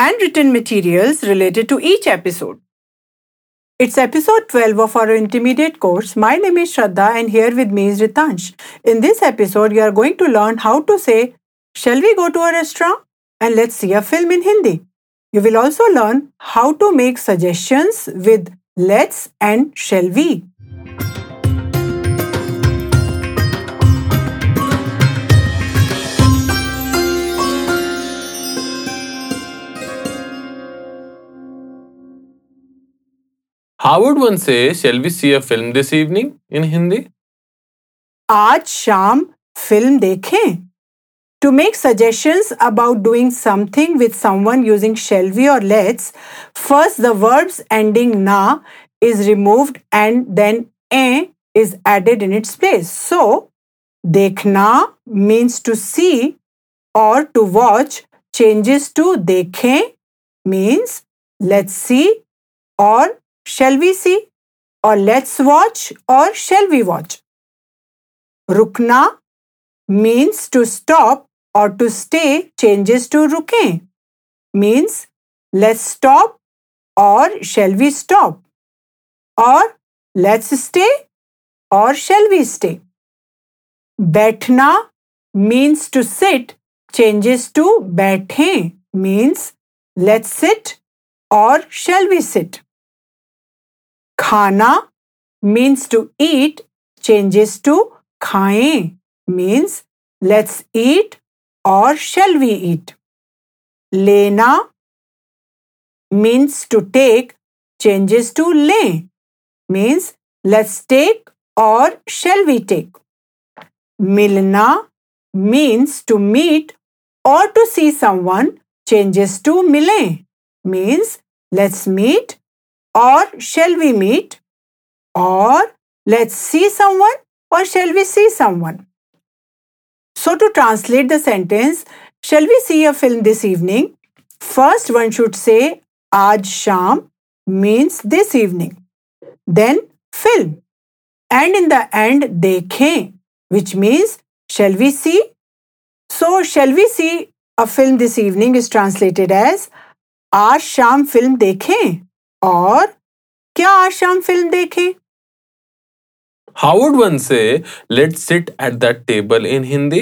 and written materials related to each episode. It's episode 12 of our intermediate course. My name is Shraddha and here with me is Ritansh. In this episode, you are going to learn how to say, Shall we go to a restaurant? And let's see a film in Hindi. You will also learn how to make suggestions with let's and shall we. How would one say, shall we see a film this evening in Hindi? Aaj sham film dekhe. To make suggestions about doing something with someone using shall we or let's, first the verbs ending na is removed and then e is added in its place. So, dekhna means to see or to watch changes to dekhe means let's see or shall we see और let's watch और shall we watch रुकना means to stop और to stay changes to रुके means let's stop और shall we stop और let's stay और shall we stay बैठना means to sit changes to बैठे मीन्स लेट्स सिट और shall we sit Khana means to eat changes to khaye means let's eat or shall we eat. Lena means to take changes to le means let's take or shall we take. Milna means to meet or to see someone changes to mile means let's meet or shall we meet? Or let's see someone or shall we see someone? So to translate the sentence shall we see a film this evening? First one should say aaj sham means this evening. Then film. And in the end dekhein which means shall we see? So shall we see? a film this evening is translated as aaj sham film dekhein. और क्या आज शाम फ़िल्म देखें? How'd one say let sit at that table in Hindi.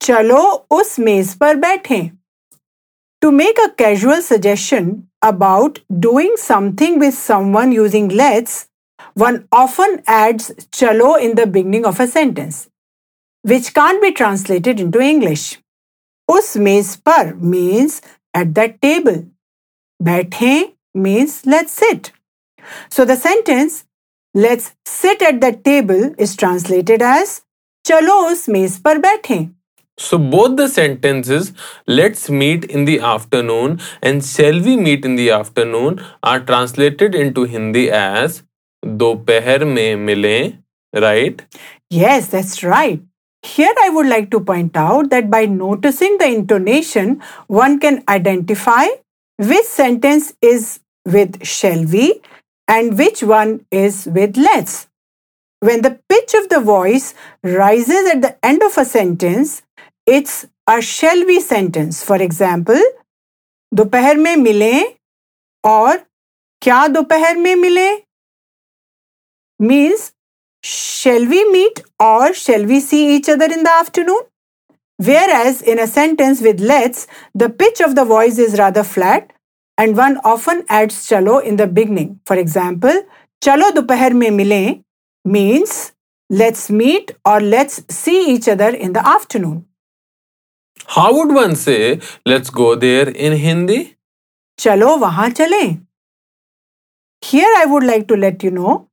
चलो उस मेज पर बैठे। To make a casual suggestion about doing something with someone using let's one often adds चलो in the beginning of a sentence which can be translated into English. उस मेज पर means at the table बैठें। means let's sit. So the sentence let's sit at that table is translated as chalo us mez par baithe. So both the sentences let's meet in the afternoon and shall we meet in the afternoon are translated into Hindi as दोपहर में मिलें right? Yes, that's right. Here I would like to point out that by noticing the intonation, one can identify which sentence is with shall we and which one is with let's. When the pitch of the voice rises at the end of a sentence, it's a shall we sentence. For example, दोपहर में मिलें और क्या दोपहर में मिलें means shall we meet or shall we see each other in the afternoon? Whereas in a sentence with let's, the pitch of the voice is rather flat and one often adds chalo in the beginning. For example, chalo dopahar mein mile means let's meet or let's see each other in the afternoon. How would one say, let's go there in Hindi? Chalo wahan chale. Here I would like to let you know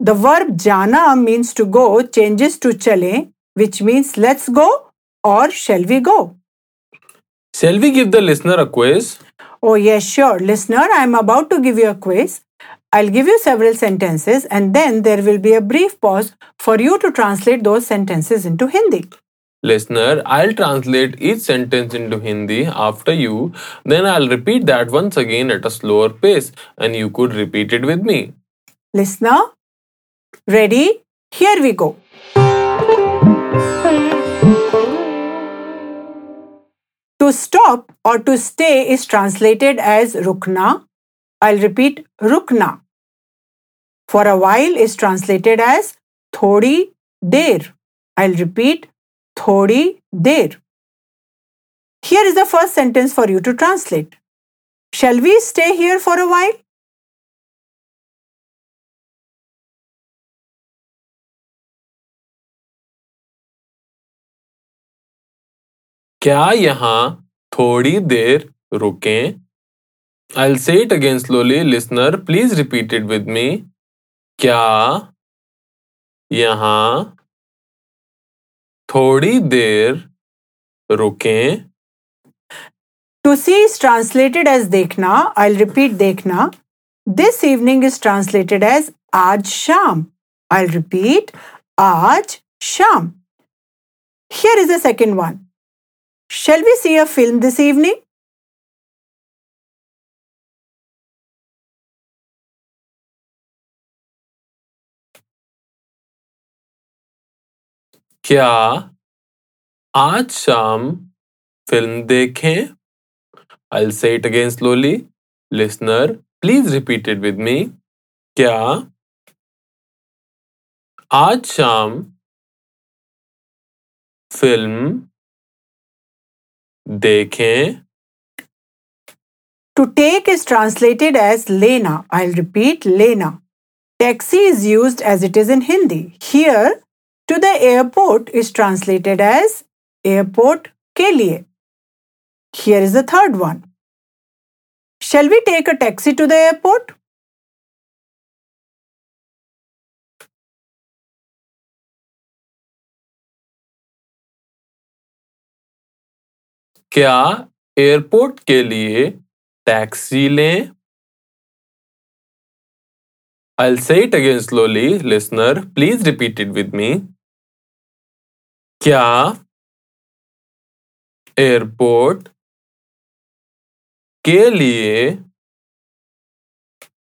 the verb jana means to go changes to chale, which means let's go or shall we go. Shall we give the listener a quiz? Oh, yes, sure. Listener, I'm about to give you a quiz. I'll give you several sentences and then there will be a brief pause for you to translate those sentences into Hindi. Listener, I'll translate each sentence into Hindi after you, then I'll repeat that once again at a slower pace and you could repeat it with me. Listener, ready? Here we go. To stop or to stay is translated as rukna. I'll repeat rukna. For a while is translated as thodi der. I'll repeat thodi der. Here is the first sentence for you to translate. Shall we stay here for a while? क्या यहाँ थोड़ी देर रुकें I'll say it again slowly. Listener, please repeat it with me. क्या यहाँ थोड़ी देर रुकें To see is translated as देखना. I'll repeat देखना. This evening is translated as आज शाम. I'll repeat आज शाम. Here is the second one. Shall we see a film this evening? क्या आज शाम फ़िल्म देखें? I say it again slowly listener please repeat it with me क्या आज शाम फ़िल्म देखें To take is translated as lena. I'll repeat lena. Taxi is used as it is in Hindi. Here, to the airport is translated as airport ke liye. Here is the third one. Shall we take a taxi to the airport? क्या airport के लिए taxi लें? I say it again slowly listener please repeat it with me क्या airport के लिए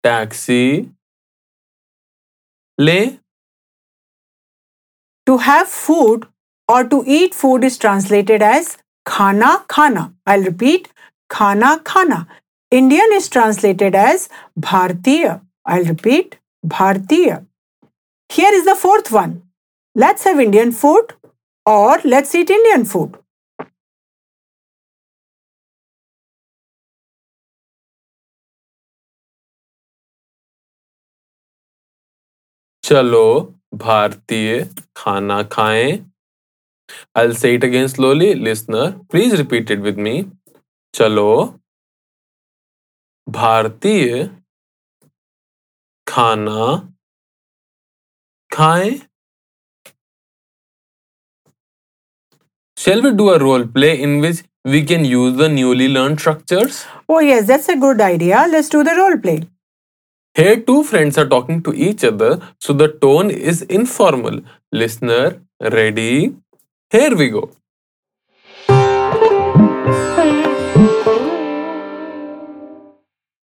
taxi ले? To have food और to eat food is translated as khana khana. I'll repeat khana khana. Indian is translated as Bhartiya. I'll repeat Bhartiya. Here is the fourth one. Let's have Indian food or let's eat Indian food. चलो भारतीय खाना खाएँ I'll say it again slowly. Listener, please repeat it with me. चलो भारतीय खाना खाएं Shall we do a role play in which we can use the newly learned structures? Oh, yes, that's a good idea. Let's do the role play. Here, two friends are talking to each other, so the tone is informal. Listener, ready? Here we go.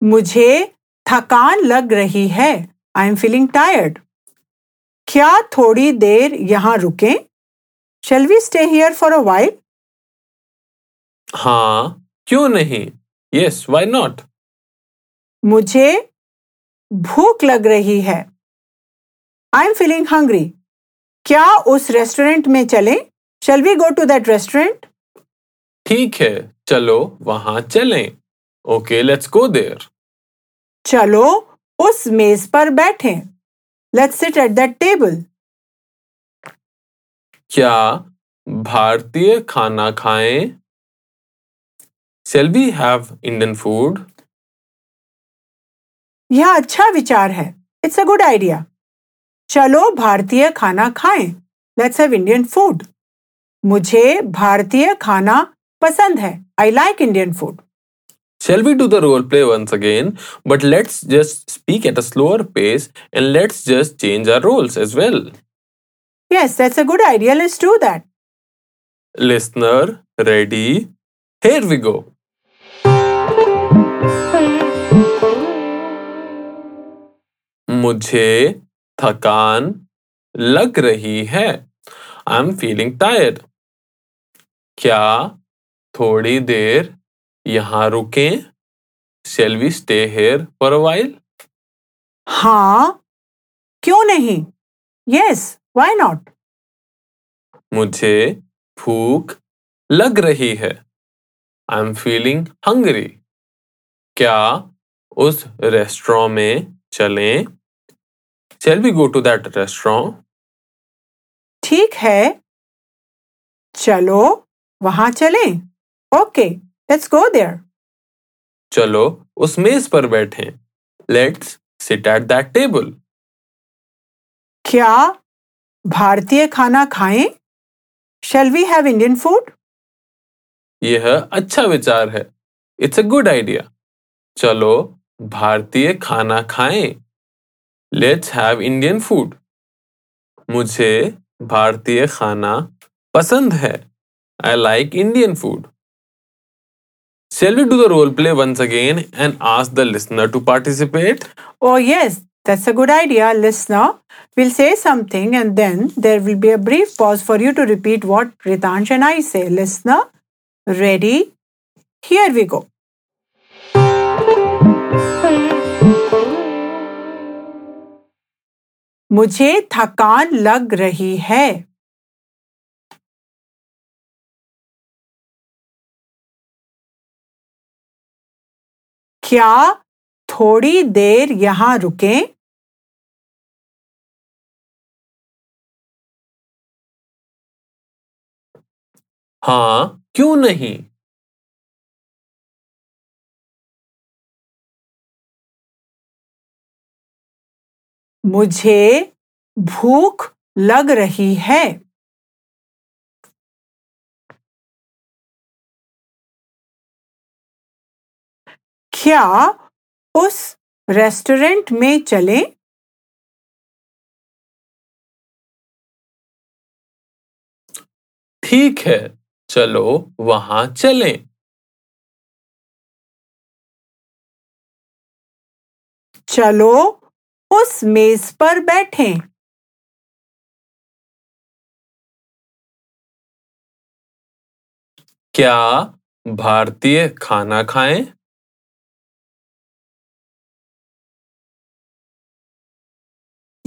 मुझे थकान लग रही है। I am feeling tired क्या थोड़ी देर यहाँ रुकें? Shall we stay here for a while हाँ क्यों नहीं? यस वाई नॉट मुझे भूख लग रही है। आई एम फीलिंग हंग्री क्या उस रेस्टोरेंट में चलें? Shall we go to that restaurant ठीक है चलो वहाँ चलें। ओके लेट्स गो देयर चलो उस मेज पर बैठें। Let's sit at that table क्या भारतीय खाना खाएँ? Shall we have Indian food? यह अच्छा विचार है। इट्स अ गुड आइडिया चलो भारतीय खाना खाएँ। लेट्स हैव इंडियन फ़ूड मुझे भारतीय खाना पसंद है I like Indian food Shall we do the role play once again? But let's just speak at a slower pace and let's just change our roles as well. Yes, that's a good idea. Let's do that. Listener, ready? Here we go. मुझे थकान लग रही है I am feeling tired क्या थोड़ी देर यहाँ रुकें? Shall we stay here for a while हाँ। क्यों नहीं? यस व्हाई नॉट मुझे भूख लग रही है। आई एम फीलिंग हंगरी क्या उस रेस्टोरेंट में चलें? Shall we go to that restaurant ठीक है। चलो। वहाँ चलें? ओके लेट्स गो देयर चलो उस मेज पर बैठे। Let's sit at that table क्या भारतीय खाना खाएँ? Shall we have Indian food यह अच्छा विचार है। इट्स अ गुड आइडिया चलो भारतीय खाना खाएँ। लेट्स हैव इंडियन फ़ूड मुझे भारतीय खाना पसंद है। I like Indian food Shall we do the role play once again and ask the listener to participate? Oh, yes, that's a good idea, listener. We'll say something and then there will be a brief pause for you to repeat what Ritansh and I say. Listener, ready? Here we go. मुझे थकान लग रही है क्या थोड़ी देर यहाँ रुकें? हाँ क्यों नहीं? मुझे भूख लग रही है। क्या उस रेस्टोरेंट में चलें? ठीक है चलो वहाँ चलें। चलो उस मेज पर बैठें। क्या भारतीय खाना खाएँ?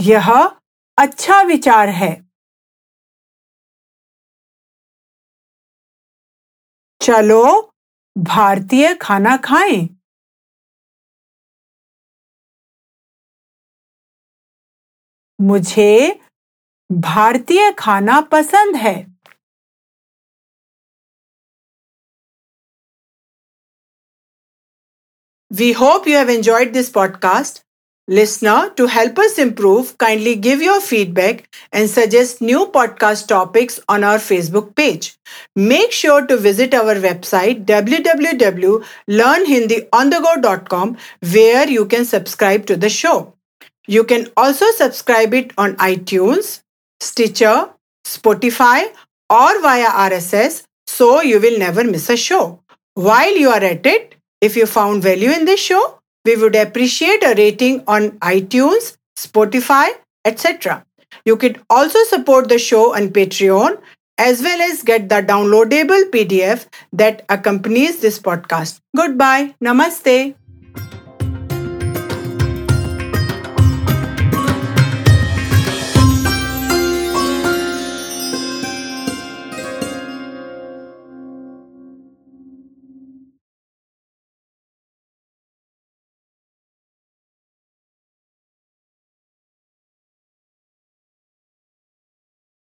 यह अच्छा विचार है। चलो, भारतीय खाना खाएँ। मुझे भारतीय खाना पसंद है। We hope you have enjoyed this podcast. Listener, to help us improve, kindly give your feedback and suggest new podcast topics on our Facebook page. Make sure to visit our website www.learnhindiondego.com where you can subscribe to the show. You can also subscribe it on iTunes, Stitcher, Spotify, or via RSS so you will never miss a show. While you are at it, if you found value in this show, we would appreciate a rating on iTunes, Spotify, etc. You could also support the show on Patreon as well as get the downloadable PDF that accompanies this podcast. Goodbye. Namaste.